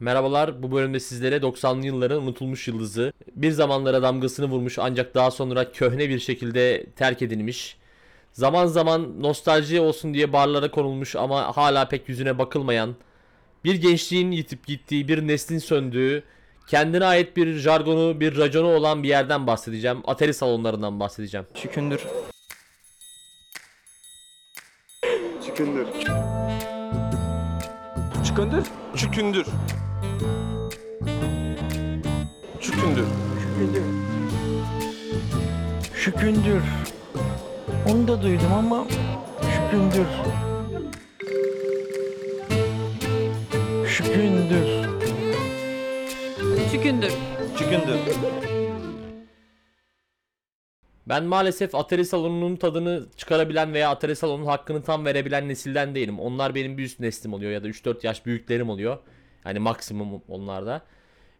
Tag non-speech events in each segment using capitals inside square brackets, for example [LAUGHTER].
Merhabalar, bu bölümde sizlere 90'lı yılların unutulmuş yıldızı, bir zamanlara damgasını vurmuş ancak daha sonra köhne bir şekilde terk edilmiş, zaman zaman nostalji olsun diye barlara konulmuş ama hala pek yüzüne bakılmayan, bir gençliğin yitip gittiği, bir neslin söndüğü, kendine ait bir jargonu, bir raconu olan bir yerden bahsedeceğim. Atari salonlarından bahsedeceğim. Şükündür. Çıkındır. Şükündür. Çükündür. Çükündür. Şükündür. Onu da duydum ama şükündür. Şükündür. Çükündür. Şükündür. Ben maalesef Atari salonunun tadını çıkarabilen veya Atari salonunun hakkını tam verebilen nesilden değilim. Onlar benim bir üst neslim oluyor ya da 3-4 yaş büyüklerim oluyor. Yani maksimum onlarda.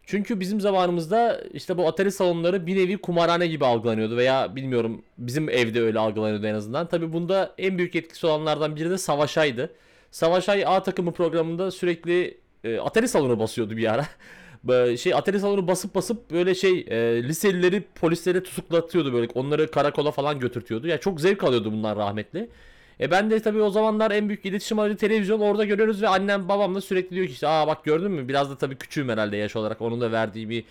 Çünkü bizim zamanımızda işte bu Atari salonları bir nevi kumarhane gibi algılanıyordu veya bilmiyorum bizim evde öyle algılanıyordu en azından. Tabi bunda en büyük etkisi olanlardan biri de Savaşay'dı. Savaşay A takımı programında sürekli e, Atari salonu basıyordu bir ara. [LAUGHS] Şey Atari salonu basıp basıp böyle şey e, liselileri polislere tutuklatıyordu böyle onları karakola falan götürtüyordu. Ya çok zevk alıyordu bunlar rahmetli. E ben de tabii o zamanlar en büyük iletişim aracı televizyon orada görüyoruz ve annem babam da sürekli diyor ki işte aa bak gördün mü biraz da tabii küçüğüm herhalde yaş olarak onun da verdiği bir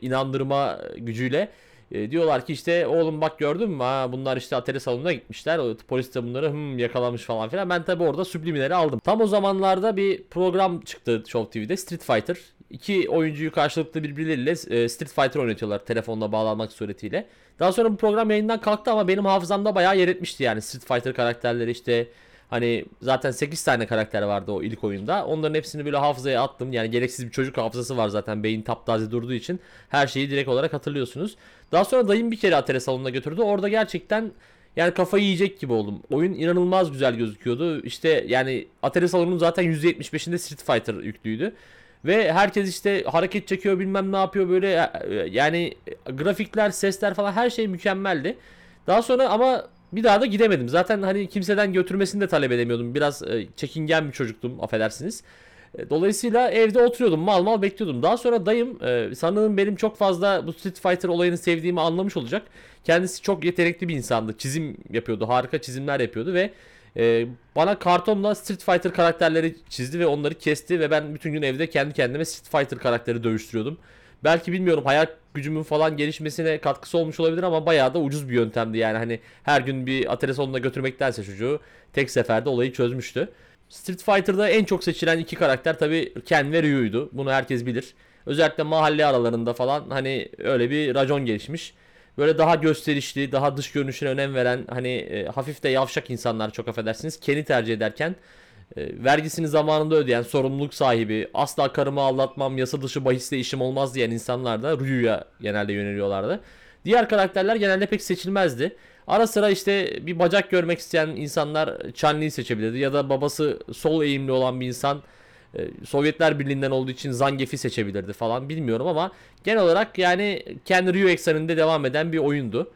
inandırma gücüyle. E, diyorlar ki işte oğlum bak gördün mü ha bunlar işte Atari salonuna gitmişler polis de bunları hım yakalamış falan filan ben tabii orada sublimineri aldım. Tam o zamanlarda bir program çıktı Show TV'de Street Fighter. İki oyuncuyu karşılıklı birbirleriyle e, Street Fighter oynatıyorlar telefonla bağlanmak suretiyle. Daha sonra bu program yayından kalktı ama benim hafızamda bayağı yer etmişti yani Street Fighter karakterleri işte Hani zaten 8 tane karakter vardı o ilk oyunda. Onların hepsini böyle hafızaya attım. Yani gereksiz bir çocuk hafızası var zaten beyin taptaze durduğu için. Her şeyi direkt olarak hatırlıyorsunuz. Daha sonra dayım bir kere Atari salonuna götürdü. Orada gerçekten yani kafayı yiyecek gibi oldum. Oyun inanılmaz güzel gözüküyordu. İşte yani Atari salonunun zaten %75'inde Street Fighter yüklüydü. Ve herkes işte hareket çekiyor bilmem ne yapıyor böyle yani grafikler, sesler falan her şey mükemmeldi. Daha sonra ama bir daha da gidemedim. Zaten hani kimseden götürmesini de talep edemiyordum. Biraz e, çekingen bir çocuktum affedersiniz. E, Dolayısıyla evde oturuyordum mal mal bekliyordum. Daha sonra dayım e, sanırım benim çok fazla bu Street Fighter olayını sevdiğimi anlamış olacak. Kendisi çok yetenekli bir insandı. Çizim yapıyordu. Harika çizimler yapıyordu ve e, bana kartonla Street Fighter karakterleri çizdi ve onları kesti ve ben bütün gün evde kendi kendime Street Fighter karakteri dövüştürüyordum. Belki bilmiyorum hayal gücümün falan gelişmesine katkısı olmuş olabilir ama bayağı da ucuz bir yöntemdi yani hani her gün bir Atari salonuna götürmektense çocuğu tek seferde olayı çözmüştü. Street Fighter'da en çok seçilen iki karakter tabi Ken ve Ryu'ydu. Bunu herkes bilir. Özellikle mahalle aralarında falan hani öyle bir racon gelişmiş. Böyle daha gösterişli, daha dış görünüşüne önem veren hani e, hafif de yavşak insanlar çok affedersiniz. Ken'i tercih ederken e, vergisini zamanında ödeyen, sorumluluk sahibi, asla karımı aldatmam, yasa dışı bahisle işim olmaz diyen insanlar da Ryu'ya genelde yöneliyorlardı. Diğer karakterler genelde pek seçilmezdi. Ara sıra işte bir bacak görmek isteyen insanlar Chun-Li'yi seçebilirdi ya da babası sol eğimli olan bir insan Sovyetler Birliği'nden olduğu için Zangief'i seçebilirdi falan bilmiyorum ama genel olarak yani kendi Ryu ekseninde devam eden bir oyundu.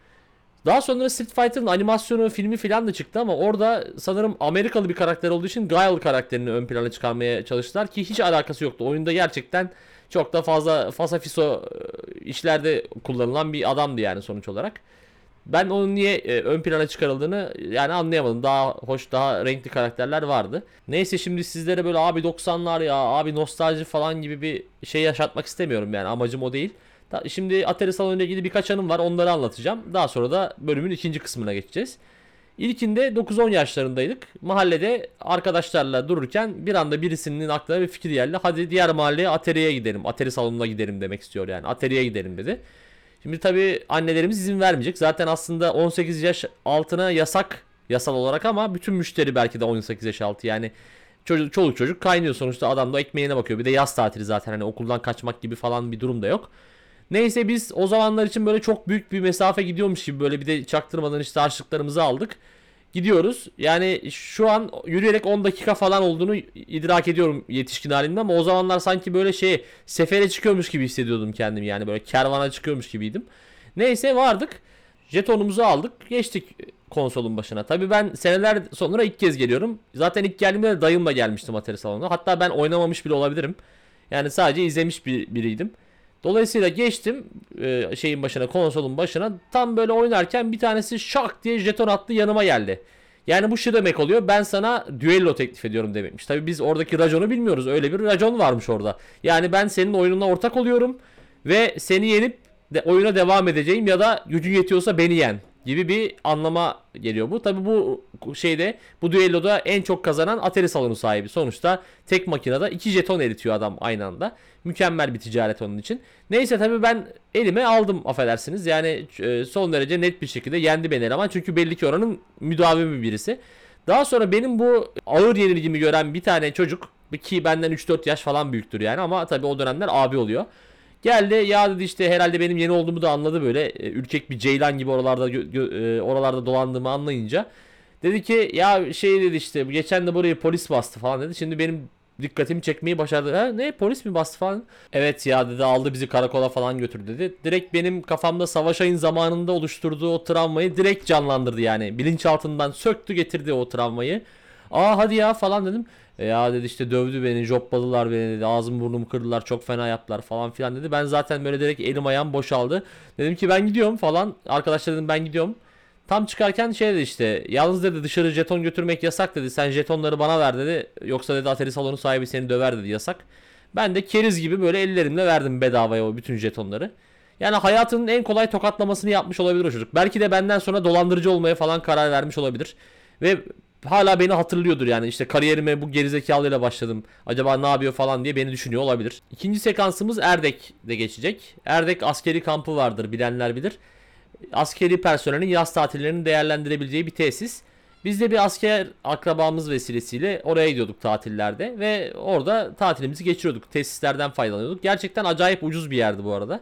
Daha sonra Street Fighter'ın animasyonu, filmi falan da çıktı ama orada sanırım Amerikalı bir karakter olduğu için Guile karakterini ön plana çıkarmaya çalıştılar ki hiç alakası yoktu. Oyunda gerçekten çok da fazla fasafiso e, işlerde kullanılan bir adamdı yani sonuç olarak. Ben onun niye e, ön plana çıkarıldığını yani anlayamadım. Daha hoş, daha renkli karakterler vardı. Neyse şimdi sizlere böyle abi 90'lar ya, abi nostalji falan gibi bir şey yaşatmak istemiyorum yani amacım o değil. Da- Şimdi Atari salonu ile ilgili birkaç anım var onları anlatacağım. Daha sonra da bölümün ikinci kısmına geçeceğiz. İlkinde 9-10 yaşlarındaydık. Mahallede arkadaşlarla dururken bir anda birisinin aklına bir fikir geldi. Hadi diğer mahalleye Atari'ye gidelim. Atari salonuna gidelim demek istiyor yani. Atari'ye gidelim dedi. Şimdi tabi annelerimiz izin vermeyecek. Zaten aslında 18 yaş altına yasak yasal olarak ama bütün müşteri belki de 18 yaş altı yani çocuk çoluk çocuk kaynıyor sonuçta adam da ekmeğine bakıyor. Bir de yaz tatili zaten hani okuldan kaçmak gibi falan bir durum da yok. Neyse biz o zamanlar için böyle çok büyük bir mesafe gidiyormuş gibi böyle bir de çaktırmadan işte harçlıklarımızı aldık. Gidiyoruz. Yani şu an yürüyerek 10 dakika falan olduğunu idrak ediyorum yetişkin halinde ama o zamanlar sanki böyle şey sefere çıkıyormuş gibi hissediyordum kendimi yani böyle kervana çıkıyormuş gibiydim. Neyse vardık. Jetonumuzu aldık. Geçtik konsolun başına. Tabii ben seneler sonra ilk kez geliyorum. Zaten ilk geldiğimde de dayımla gelmiştim Atari salonuna. Hatta ben oynamamış bile olabilirim. Yani sadece izlemiş bir, biriydim. Dolayısıyla geçtim e, şeyin başına konsolun başına tam böyle oynarken bir tanesi şak diye jeton attı yanıma geldi. Yani bu şu demek oluyor ben sana düello teklif ediyorum demekmiş. Tabi biz oradaki raconu bilmiyoruz öyle bir racon varmış orada. Yani ben senin oyununa ortak oluyorum ve seni yenip de oyuna devam edeceğim ya da gücün yetiyorsa beni yen gibi bir anlama geliyor bu. Tabi bu şeyde bu düelloda en çok kazanan Atari salonu sahibi. Sonuçta tek makinede iki jeton eritiyor adam aynı anda. Mükemmel bir ticaret onun için. Neyse tabi ben elime aldım affedersiniz. Yani e, son derece net bir şekilde yendi beni eleman. Çünkü belli ki oranın müdavimi birisi. Daha sonra benim bu ağır yenilgimi gören bir tane çocuk ki benden 3-4 yaş falan büyüktür yani ama tabi o dönemler abi oluyor. Geldi ya dedi işte herhalde benim yeni olduğumu da anladı böyle e, ürkek bir ceylan gibi oralarda e, oralarda dolandığımı anlayınca dedi ki ya şey dedi işte geçen de burayı polis bastı falan dedi. Şimdi benim dikkatimi çekmeyi başardı. Ha ne polis mi bastı falan? Evet ya dedi aldı bizi karakola falan götürdü dedi. Direkt benim kafamda Savaş Ay'ın zamanında oluşturduğu o travmayı direkt canlandırdı yani. Bilinçaltından söktü getirdi o travmayı. Aa hadi ya falan dedim. E ya dedi işte dövdü beni, jopladılar beni dedi. Ağzım burnumu kırdılar, çok fena yaptılar falan filan dedi. Ben zaten böyle direkt elim ayağım boşaldı. Dedim ki ben gidiyorum falan. Arkadaşlar dedim ben gidiyorum. Tam çıkarken şey dedi işte yalnız dedi dışarı jeton götürmek yasak dedi. Sen jetonları bana ver dedi. Yoksa dedi Atari salonu sahibi seni döver dedi yasak. Ben de keriz gibi böyle ellerimle verdim bedavaya o bütün jetonları. Yani hayatının en kolay tokatlamasını yapmış olabilir o çocuk. Belki de benden sonra dolandırıcı olmaya falan karar vermiş olabilir. Ve hala beni hatırlıyordur yani işte kariyerime bu gerizekalıyla başladım. Acaba ne yapıyor falan diye beni düşünüyor olabilir. İkinci sekansımız Erdek'de geçecek. Erdek askeri kampı vardır bilenler bilir. Askeri personelin yaz tatillerini değerlendirebileceği bir tesis. Biz de bir asker akrabamız vesilesiyle oraya gidiyorduk tatillerde ve orada tatilimizi geçiriyorduk. Tesislerden faydalanıyorduk. Gerçekten acayip ucuz bir yerdi bu arada.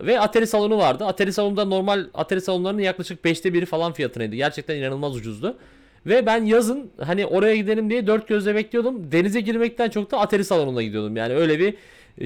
Ve Atari salonu vardı. Atari salonunda normal Atari salonlarının yaklaşık 5'te biri falan fiyatınaydı. Gerçekten inanılmaz ucuzdu. Ve ben yazın hani oraya gidelim diye dört gözle bekliyordum. Denize girmekten çok da Atari salonuna gidiyordum. Yani öyle bir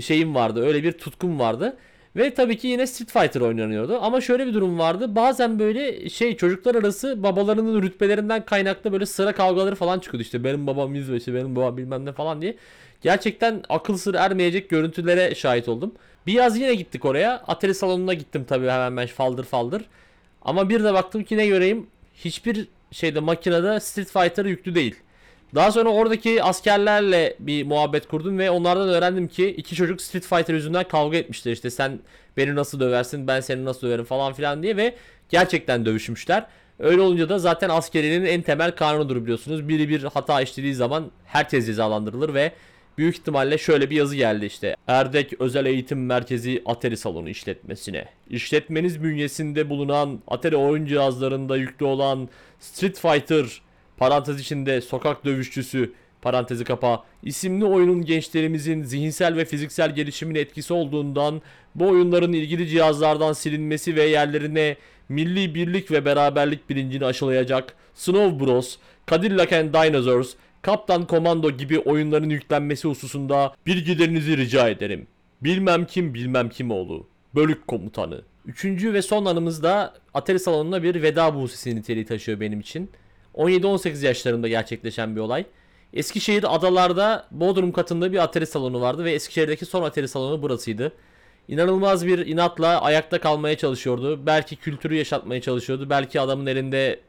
şeyim vardı. Öyle bir tutkum vardı. Ve tabii ki yine Street Fighter oynanıyordu. Ama şöyle bir durum vardı. Bazen böyle şey çocuklar arası babalarının rütbelerinden kaynaklı böyle sıra kavgaları falan çıkıyordu. İşte benim babam yüzbaşı, benim babam bilmem ne falan diye. Gerçekten akıl sır ermeyecek görüntülere şahit oldum. Bir yaz yine gittik oraya. Atari salonuna gittim tabii hemen ben faldır faldır. Ama bir de baktım ki ne göreyim. Hiçbir şeyde makinede Street Fighter yüklü değil. Daha sonra oradaki askerlerle bir muhabbet kurdum ve onlardan öğrendim ki iki çocuk Street Fighter yüzünden kavga etmişler. İşte sen beni nasıl döversin ben seni nasıl döverim falan filan diye ve gerçekten dövüşmüşler. Öyle olunca da zaten askerinin en temel kanunudur biliyorsunuz. Biri bir hata işlediği zaman herkes cezalandırılır ve büyük ihtimalle şöyle bir yazı geldi işte. Erdek Özel Eğitim Merkezi Atari Salonu işletmesine. İşletmeniz bünyesinde bulunan Atari oyun cihazlarında yüklü olan Street Fighter parantez içinde sokak dövüşçüsü parantezi kapa isimli oyunun gençlerimizin zihinsel ve fiziksel gelişimine etkisi olduğundan bu oyunların ilgili cihazlardan silinmesi ve yerlerine milli birlik ve beraberlik bilincini aşılayacak Snow Bros, Cadillac and Dinosaurs, Kaptan Komando gibi oyunların yüklenmesi hususunda bilgilerinizi rica ederim. Bilmem kim bilmem kim oğlu. Bölük komutanı. Üçüncü ve son anımızda Atari salonuna bir veda buğsesi niteliği taşıyor benim için. 17-18 yaşlarında gerçekleşen bir olay. Eskişehir adalarda Bodrum katında bir Atari salonu vardı ve Eskişehir'deki son Atari salonu burasıydı. İnanılmaz bir inatla ayakta kalmaya çalışıyordu. Belki kültürü yaşatmaya çalışıyordu. Belki adamın elinde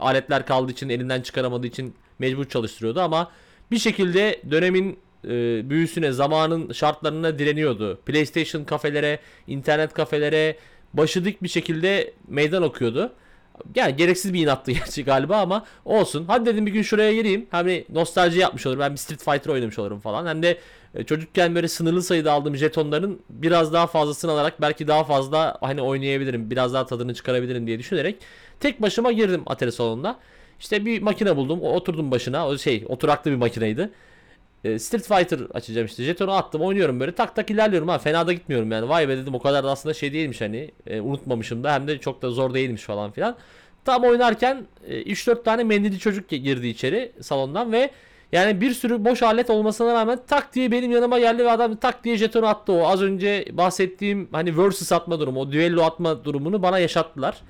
aletler kaldığı için elinden çıkaramadığı için mecbur çalıştırıyordu ama bir şekilde dönemin e, büyüsüne, zamanın şartlarına direniyordu. PlayStation kafelere, internet kafelere başı dik bir şekilde meydan okuyordu. Yani gereksiz bir inattı [LAUGHS] gerçi galiba ama olsun. Hadi dedim bir gün şuraya geleyim. Hani nostalji yapmış olurum. Ben bir Street Fighter oynamış olurum falan. Hem de e, çocukken böyle sınırlı sayıda aldığım jetonların biraz daha fazlasını alarak belki daha fazla hani oynayabilirim. Biraz daha tadını çıkarabilirim diye düşünerek tek başıma girdim Atari salonuna. İşte bir makine buldum. Oturdum başına. O şey oturaklı bir makineydi. E, Street Fighter açacağım işte. Jetonu attım oynuyorum böyle tak tak ilerliyorum ha fena da gitmiyorum yani. Vay be dedim o kadar da aslında şey değilmiş hani. E, unutmamışım da hem de çok da zor değilmiş falan filan. Tam oynarken e, 3-4 tane mendilli çocuk girdi içeri salondan ve yani bir sürü boş alet olmasına rağmen tak diye benim yanıma geldi ve adam tak diye jetonu attı o. Az önce bahsettiğim hani versus atma durumu, o düello atma durumunu bana yaşattılar.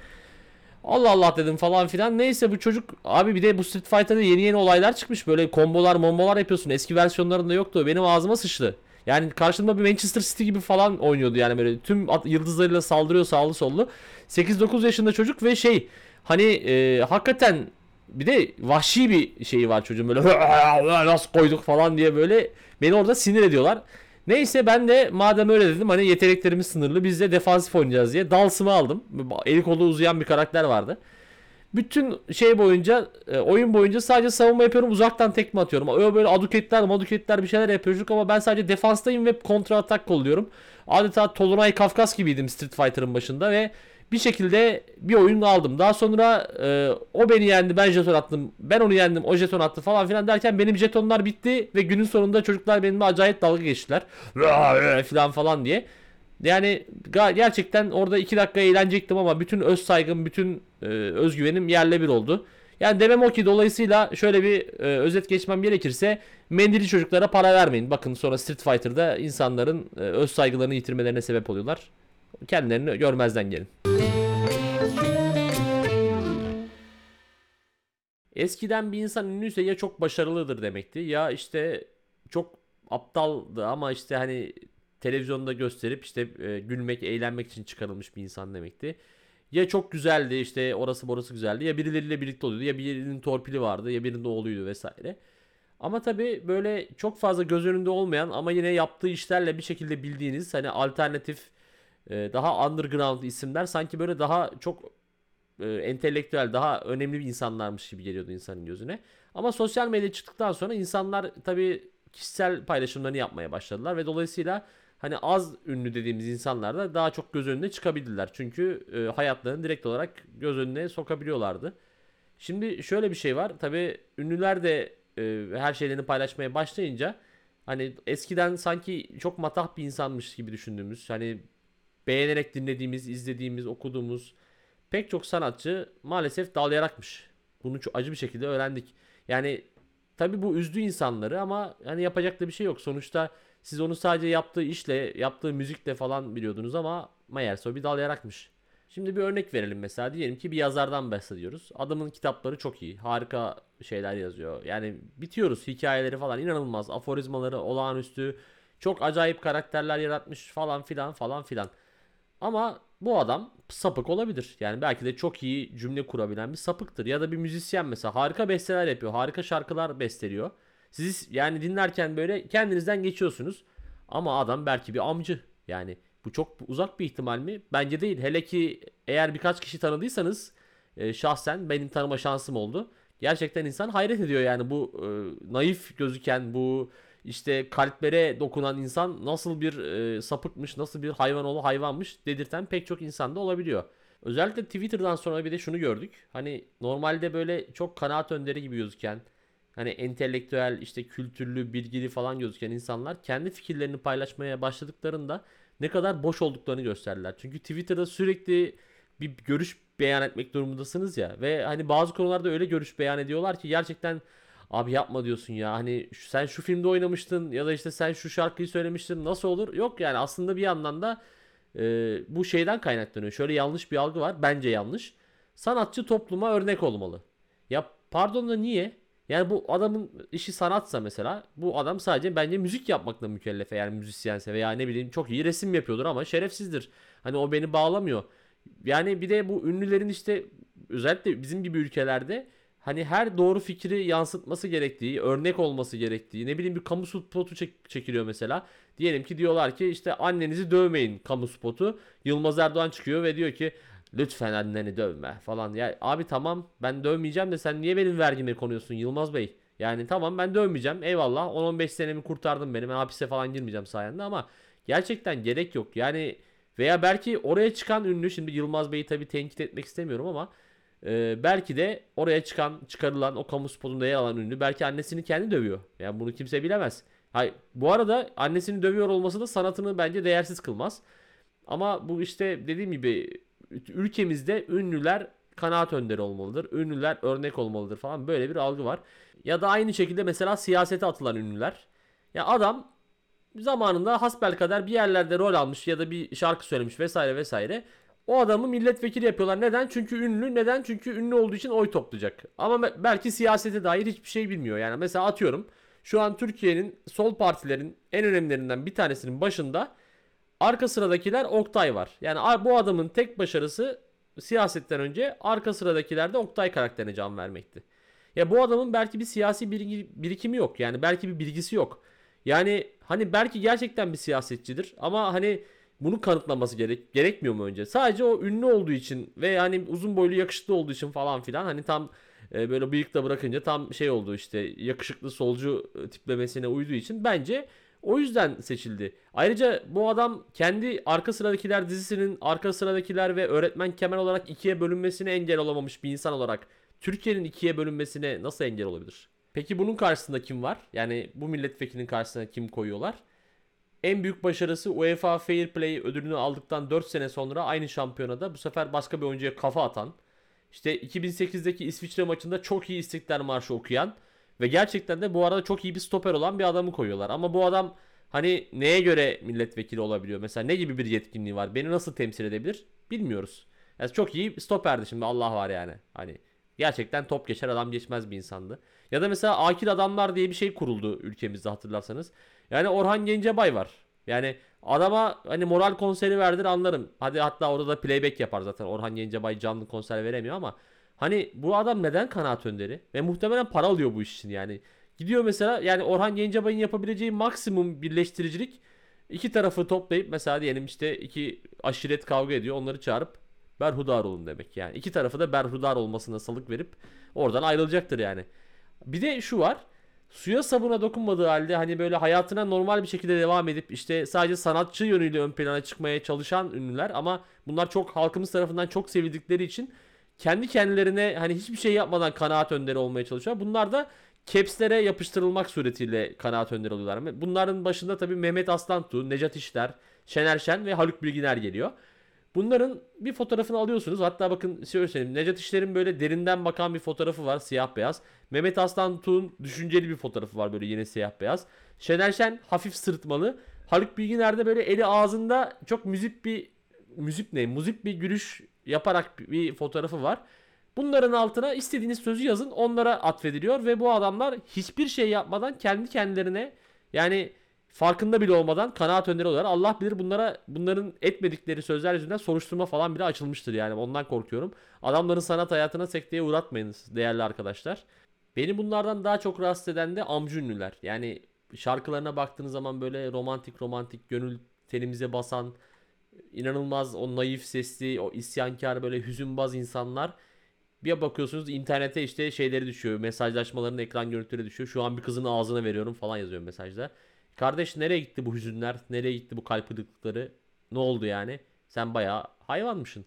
Allah Allah dedim falan filan. Neyse bu çocuk abi bir de bu Street Fighter'da yeni yeni olaylar çıkmış. Böyle kombolar mombolar yapıyorsun. Eski versiyonlarında yoktu. Benim ağzıma sıçtı. Yani karşımda bir Manchester City gibi falan oynuyordu yani böyle tüm yıldızlarıyla saldırıyor sağlı sollu. 8-9 yaşında çocuk ve şey hani e, hakikaten bir de vahşi bir şeyi var çocuğun böyle [LAUGHS] nasıl koyduk falan diye böyle beni orada sinir ediyorlar. Neyse ben de madem öyle dedim hani yeteneklerimiz sınırlı biz de defansif oynayacağız diye Dalsım'ı aldım. Eli kolu uzayan bir karakter vardı. Bütün şey boyunca e, oyun boyunca sadece savunma yapıyorum uzaktan tekme atıyorum. Öyle böyle aduketler maduketler bir şeyler yapıyoruz ama ben sadece defanstayım ve kontra atak kolluyorum. Adeta Tolunay Kafkas gibiydim Street Fighter'ın başında ve bir şekilde bir oyun aldım. Daha sonra e, o beni yendi ben jeton attım. Ben onu yendim o jeton attı falan filan derken benim jetonlar bitti ve günün sonunda çocuklar benimle acayip dalga geçtiler. falan falan diye. Yani gerçekten orada 2 dakika eğlenecektim ama bütün öz saygım, bütün e, özgüvenim yerle bir oldu. Yani demem o ki dolayısıyla şöyle bir e, özet geçmem gerekirse mendili çocuklara para vermeyin. Bakın sonra Street Fighter'da insanların e, öz saygılarını yitirmelerine sebep oluyorlar. Kendilerini görmezden gelin. Eskiden bir insan ünlüyse ya çok başarılıdır demekti ya işte çok aptaldı ama işte hani televizyonda gösterip işte e, gülmek, eğlenmek için çıkarılmış bir insan demekti. Ya çok güzeldi işte orası burası güzeldi ya birileriyle birlikte oluyordu ya birinin torpili vardı ya birinin oğluydu vesaire. Ama tabii böyle çok fazla göz önünde olmayan ama yine yaptığı işlerle bir şekilde bildiğiniz hani alternatif e, daha underground isimler sanki böyle daha çok e, entelektüel daha önemli bir insanlarmış gibi geliyordu insanın gözüne. Ama sosyal medya çıktıktan sonra insanlar tabii kişisel paylaşımlarını yapmaya başladılar ve dolayısıyla hani az ünlü dediğimiz insanlar da daha çok göz önüne çıkabildiler. Çünkü e, hayatlarını direkt olarak göz önüne sokabiliyorlardı. Şimdi şöyle bir şey var. Tabii ünlüler de e, her şeylerini paylaşmaya başlayınca hani eskiden sanki çok matah bir insanmış gibi düşündüğümüz hani beğenerek dinlediğimiz, izlediğimiz, okuduğumuz pek çok sanatçı maalesef dalayarakmış. Bunu çok acı bir şekilde öğrendik. Yani tabii bu üzdü insanları ama hani yapacak da bir şey yok. Sonuçta siz onu sadece yaptığı işle, yaptığı müzikle falan biliyordunuz ama meğerse o bir dalayarakmış. Şimdi bir örnek verelim mesela. Diyelim ki bir yazardan bahsediyoruz. Adamın kitapları çok iyi. Harika şeyler yazıyor. Yani bitiyoruz hikayeleri falan inanılmaz. Aforizmaları olağanüstü. Çok acayip karakterler yaratmış falan filan falan filan. Ama bu adam sapık olabilir. Yani belki de çok iyi cümle kurabilen bir sapıktır. Ya da bir müzisyen mesela harika besteler yapıyor. Harika şarkılar besteliyor. Siz yani dinlerken böyle kendinizden geçiyorsunuz. Ama adam belki bir amcı. Yani bu çok uzak bir ihtimal mi? Bence değil. Hele ki eğer birkaç kişi tanıdıysanız e, şahsen benim tanıma şansım oldu. Gerçekten insan hayret ediyor yani bu e, naif gözüken bu işte kalplere dokunan insan nasıl bir e, sapıkmış, nasıl bir hayvanoğlu hayvanmış dedirten pek çok insanda olabiliyor. Özellikle Twitter'dan sonra bir de şunu gördük. Hani normalde böyle çok kanaat önderi gibi gözüken, hani entelektüel, işte kültürlü, bilgili falan gözüken insanlar kendi fikirlerini paylaşmaya başladıklarında ne kadar boş olduklarını gösterdiler. Çünkü Twitter'da sürekli bir görüş beyan etmek durumundasınız ya ve hani bazı konularda öyle görüş beyan ediyorlar ki gerçekten abi yapma diyorsun ya hani sen şu filmde oynamıştın ya da işte sen şu şarkıyı söylemiştin nasıl olur? Yok yani aslında bir yandan da e, bu şeyden kaynaklanıyor. Şöyle yanlış bir algı var bence yanlış. Sanatçı topluma örnek olmalı. Ya pardon da niye? Yani bu adamın işi sanatsa mesela bu adam sadece bence müzik yapmakla mükellef eğer müzisyense veya ne bileyim çok iyi resim yapıyordur ama şerefsizdir. Hani o beni bağlamıyor. Yani bir de bu ünlülerin işte özellikle bizim gibi ülkelerde hani her doğru fikri yansıtması gerektiği, örnek olması gerektiği, ne bileyim bir kamu spotu çek- çekiliyor mesela. Diyelim ki diyorlar ki işte annenizi dövmeyin kamu spotu. Yılmaz Erdoğan çıkıyor ve diyor ki lütfen anneni dövme falan. Ya abi tamam ben dövmeyeceğim de sen niye benim vergime konuyorsun Yılmaz Bey? Yani tamam ben dövmeyeceğim eyvallah 10-15 senemi kurtardın benim ben hapise falan girmeyeceğim sayende ama gerçekten gerek yok. Yani veya belki oraya çıkan ünlü şimdi Yılmaz Bey'i tabii tenkit etmek istemiyorum ama e, belki de oraya çıkan çıkarılan o kamu spotunda yer alan ünlü belki annesini kendi dövüyor. Yani bunu kimse bilemez. Hay, bu arada annesini dövüyor olması da sanatını bence değersiz kılmaz. Ama bu işte dediğim gibi ülkemizde ünlüler kanaat önderi olmalıdır. Ünlüler örnek olmalıdır falan böyle bir algı var. Ya da aynı şekilde mesela siyasete atılan ünlüler. Ya adam zamanında hasbelkader bir yerlerde rol almış ya da bir şarkı söylemiş vesaire vesaire. O adamı milletvekili yapıyorlar. Neden? Çünkü ünlü. Neden? Çünkü ünlü olduğu için oy toplayacak. Ama belki siyasete dair hiçbir şey bilmiyor. Yani mesela atıyorum Şu an Türkiye'nin sol partilerin en önemlilerinden bir tanesinin başında arka sıradakiler Oktay var. Yani bu adamın tek başarısı siyasetten önce arka sıradakilerde Oktay karakterine can vermekti. Ya bu adamın belki bir siyasi birikimi yok. Yani belki bir bilgisi yok. Yani hani belki gerçekten bir siyasetçidir ama hani bunu kanıtlaması gerek gerekmiyor mu önce? Sadece o ünlü olduğu için ve yani uzun boylu yakışıklı olduğu için falan filan hani tam e, böyle bıyık da bırakınca tam şey oldu işte yakışıklı solcu e, tiplemesine uyduğu için bence o yüzden seçildi. Ayrıca bu adam kendi arka sıradakiler dizisinin arka sıradakiler ve öğretmen kemer olarak ikiye bölünmesine engel olamamış bir insan olarak Türkiye'nin ikiye bölünmesine nasıl engel olabilir? Peki bunun karşısında kim var? Yani bu milletvekilinin karşısına kim koyuyorlar? En büyük başarısı UEFA Fair Play ödülünü aldıktan 4 sene sonra aynı şampiyonada bu sefer başka bir oyuncuya kafa atan, işte 2008'deki İsviçre maçında çok iyi İstiklal Marşı okuyan ve gerçekten de bu arada çok iyi bir stoper olan bir adamı koyuyorlar. Ama bu adam hani neye göre milletvekili olabiliyor? Mesela ne gibi bir yetkinliği var? Beni nasıl temsil edebilir? Bilmiyoruz. Yani çok iyi stoperdi şimdi Allah var yani. Hani gerçekten top geçer adam geçmez bir insandı. Ya da mesela akil adamlar diye bir şey kuruldu ülkemizde hatırlarsanız. Yani Orhan Gencebay var. Yani adama hani moral konseri verdir anlarım. Hadi hatta orada da playback yapar zaten. Orhan Gencebay canlı konser veremiyor ama hani bu adam neden kanaat önderi? Ve muhtemelen para alıyor bu iş için yani. Gidiyor mesela yani Orhan Gencebay'ın yapabileceği maksimum birleştiricilik iki tarafı toplayıp mesela diyelim işte iki aşiret kavga ediyor onları çağırıp berhudar olun demek yani. İki tarafı da berhudar olmasına salık verip oradan ayrılacaktır yani. Bir de şu var. Suya sabuna dokunmadığı halde hani böyle hayatına normal bir şekilde devam edip işte sadece sanatçı yönüyle ön plana çıkmaya çalışan ünlüler ama bunlar çok halkımız tarafından çok sevildikleri için kendi kendilerine hani hiçbir şey yapmadan kanaat önderi olmaya çalışıyor. Bunlar da capslere yapıştırılmak suretiyle kanaat önderi oluyorlar. Bunların başında tabii Mehmet Aslantu, Necat İşler, Şener Şen ve Haluk Bilginer geliyor. Bunların bir fotoğrafını alıyorsunuz. Hatta bakın şöyle söyleyeyim. Necat İşler'in böyle derinden bakan bir fotoğrafı var siyah beyaz. Mehmet Aslan Tuğ'un düşünceli bir fotoğrafı var böyle yine siyah beyaz. Şener Şen hafif sırıtmalı. Haluk Bilginer'de böyle eli ağzında çok müzik bir müzik ne? Müzik bir gülüş yaparak bir fotoğrafı var. Bunların altına istediğiniz sözü yazın onlara atfediliyor ve bu adamlar hiçbir şey yapmadan kendi kendilerine yani farkında bile olmadan kanaat önderi olarak Allah bilir bunlara bunların etmedikleri sözler yüzünden soruşturma falan bile açılmıştır yani ondan korkuyorum. Adamların sanat hayatına sekteye uğratmayınız değerli arkadaşlar. Beni bunlardan daha çok rahatsız eden de amcı ünlüler. Yani şarkılarına baktığınız zaman böyle romantik romantik gönül telimize basan inanılmaz o naif sesli o isyankar böyle hüzünbaz insanlar bir bakıyorsunuz internete işte şeyleri düşüyor. Mesajlaşmaların ekran görüntüleri düşüyor. Şu an bir kızın ağzına veriyorum falan yazıyor mesajda. Kardeş nereye gitti bu hüzünler? Nereye gitti bu kalp kırıklıkları? Ne oldu yani? Sen bayağı hayvanmışsın.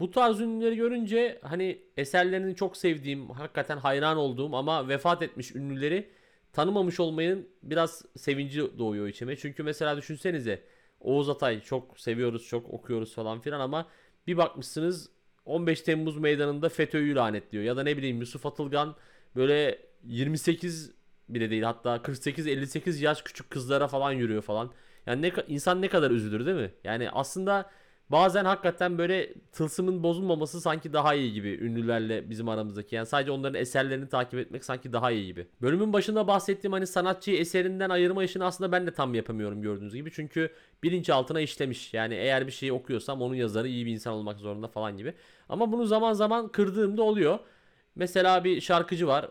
Bu tarz ünlüleri görünce hani eserlerini çok sevdiğim, hakikaten hayran olduğum ama vefat etmiş ünlüleri tanımamış olmayın biraz sevinci doğuyor içime. Çünkü mesela düşünsenize Oğuz Atay çok seviyoruz, çok okuyoruz falan filan ama bir bakmışsınız 15 Temmuz meydanında FETÖ'yü lanetliyor. Ya da ne bileyim Yusuf Atılgan böyle 28 bile değil hatta 48-58 yaş küçük kızlara falan yürüyor falan. Yani ne, insan ne kadar üzülür değil mi? Yani aslında bazen hakikaten böyle tılsımın bozulmaması sanki daha iyi gibi ünlülerle bizim aramızdaki. Yani sadece onların eserlerini takip etmek sanki daha iyi gibi. Bölümün başında bahsettiğim hani sanatçıyı eserinden ayırma işini aslında ben de tam yapamıyorum gördüğünüz gibi. Çünkü bilinçaltına işlemiş. Yani eğer bir şeyi okuyorsam onun yazarı iyi bir insan olmak zorunda falan gibi. Ama bunu zaman zaman kırdığımda oluyor. Mesela bir şarkıcı var.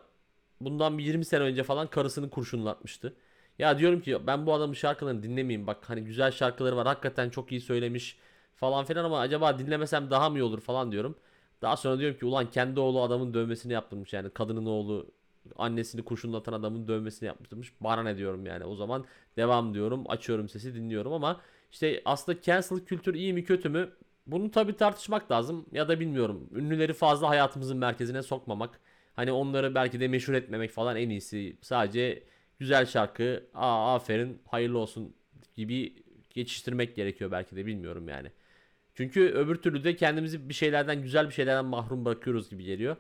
Bundan bir 20 sene önce falan karısını kurşunlatmıştı. Ya diyorum ki ben bu adamın şarkılarını dinlemeyeyim. Bak hani güzel şarkıları var. Hakikaten çok iyi söylemiş falan filan ama acaba dinlemesem daha mı iyi olur falan diyorum. Daha sonra diyorum ki ulan kendi oğlu adamın dövmesini yaptırmış yani kadının oğlu annesini kurşunlatan adamın dövmesini yaptırmış. Bana ne diyorum yani o zaman devam diyorum açıyorum sesi dinliyorum ama işte aslında cancel kültür iyi mi kötü mü bunu tabi tartışmak lazım ya da bilmiyorum. Ünlüleri fazla hayatımızın merkezine sokmamak. Hani onları belki de meşhur etmemek falan en iyisi. Sadece güzel şarkı, aa aferin, hayırlı olsun gibi geçiştirmek gerekiyor belki de bilmiyorum yani. Çünkü öbür türlü de kendimizi bir şeylerden güzel bir şeylerden mahrum bırakıyoruz gibi geliyor.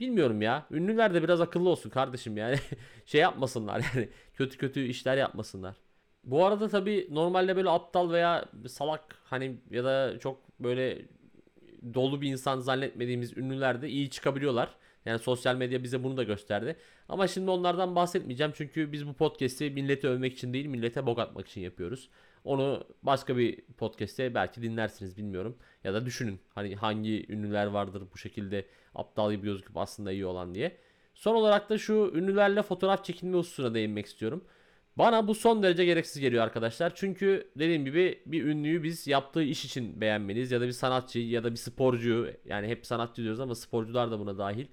Bilmiyorum ya. Ünlüler de biraz akıllı olsun kardeşim yani. [LAUGHS] şey yapmasınlar yani. Kötü kötü işler yapmasınlar. Bu arada tabi normalde böyle aptal veya salak hani ya da çok böyle dolu bir insan zannetmediğimiz ünlüler de iyi çıkabiliyorlar. Yani sosyal medya bize bunu da gösterdi. Ama şimdi onlardan bahsetmeyeceğim çünkü biz bu podcast'i milleti övmek için değil millete bok atmak için yapıyoruz. Onu başka bir podcast'te belki dinlersiniz bilmiyorum. Ya da düşünün hani hangi ünlüler vardır bu şekilde aptal gibi gözüküp aslında iyi olan diye. Son olarak da şu ünlülerle fotoğraf çekilme hususuna değinmek istiyorum. Bana bu son derece gereksiz geliyor arkadaşlar. Çünkü dediğim gibi bir ünlüyü biz yaptığı iş için beğenmeliyiz. Ya da bir sanatçı ya da bir sporcu. Yani hep sanatçı diyoruz ama sporcular da buna dahil.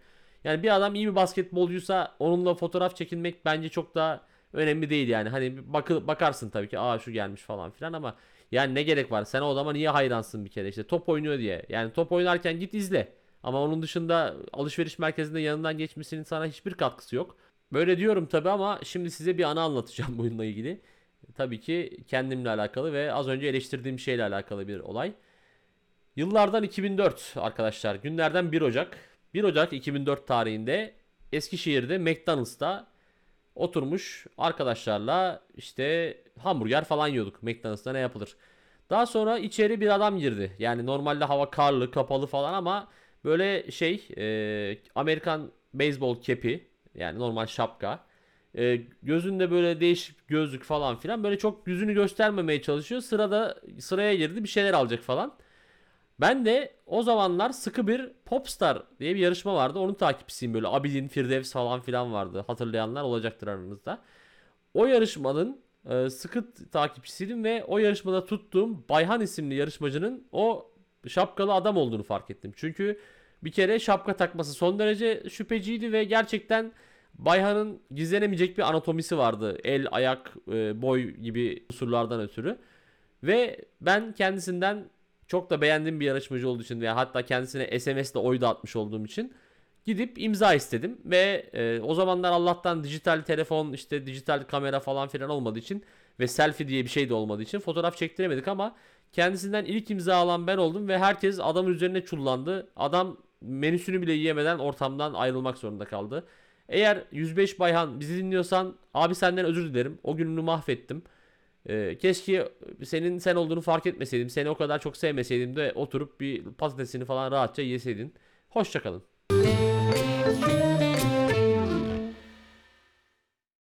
Yani bir adam iyi bir basketbolcuysa onunla fotoğraf çekinmek bence çok da önemli değil yani. Hani bakı, bakarsın tabii ki aa şu gelmiş falan filan ama yani ne gerek var? Sen o adama niye hayransın bir kere işte top oynuyor diye. Yani top oynarken git izle. Ama onun dışında alışveriş merkezinde yanından geçmesinin sana hiçbir katkısı yok. Böyle diyorum tabii ama şimdi size bir anı anlatacağım [LAUGHS] bununla ilgili. Tabii ki kendimle alakalı ve az önce eleştirdiğim şeyle alakalı bir olay. Yıllardan 2004 arkadaşlar. Günlerden 1 Ocak. 1 Ocak 2004 tarihinde Eskişehir'de McDonald's'ta oturmuş arkadaşlarla işte hamburger falan yiyorduk. McDonald's'ta ne yapılır? Daha sonra içeri bir adam girdi. Yani normalde hava karlı, kapalı falan ama böyle şey e, Amerikan beyzbol kepi yani normal şapka. E, gözünde böyle değişik gözlük falan filan. Böyle çok yüzünü göstermemeye çalışıyor. Sırada sıraya girdi bir şeyler alacak falan. Ben de o zamanlar sıkı bir Popstar diye bir yarışma vardı. Onun takipçisiyim böyle. Abidin, Firdevs falan filan vardı. Hatırlayanlar olacaktır aranızda. O yarışmanın e, sıkı takipçisiydim ve o yarışmada tuttuğum Bayhan isimli yarışmacının o şapkalı adam olduğunu fark ettim. Çünkü bir kere şapka takması son derece şüpheciydi ve gerçekten Bayhan'ın gizlenemeyecek bir anatomisi vardı. El, ayak, e, boy gibi unsurlardan ötürü. Ve ben kendisinden çok da beğendiğim bir yarışmacı olduğu için veya hatta kendisine SMS'de oy da atmış olduğum için gidip imza istedim ve e, o zamanlar Allah'tan dijital telefon işte dijital kamera falan filan olmadığı için ve selfie diye bir şey de olmadığı için fotoğraf çektiremedik ama kendisinden ilk imza alan ben oldum ve herkes adamın üzerine çullandı. Adam menüsünü bile yiyemeden ortamdan ayrılmak zorunda kaldı. Eğer 105 Bayhan bizi dinliyorsan abi senden özür dilerim. O gününü mahvettim. Ee, keşke senin sen olduğunu fark etmeseydim. Seni o kadar çok sevmeseydim de oturup bir patatesini falan rahatça yeseydin. Hoşçakalın.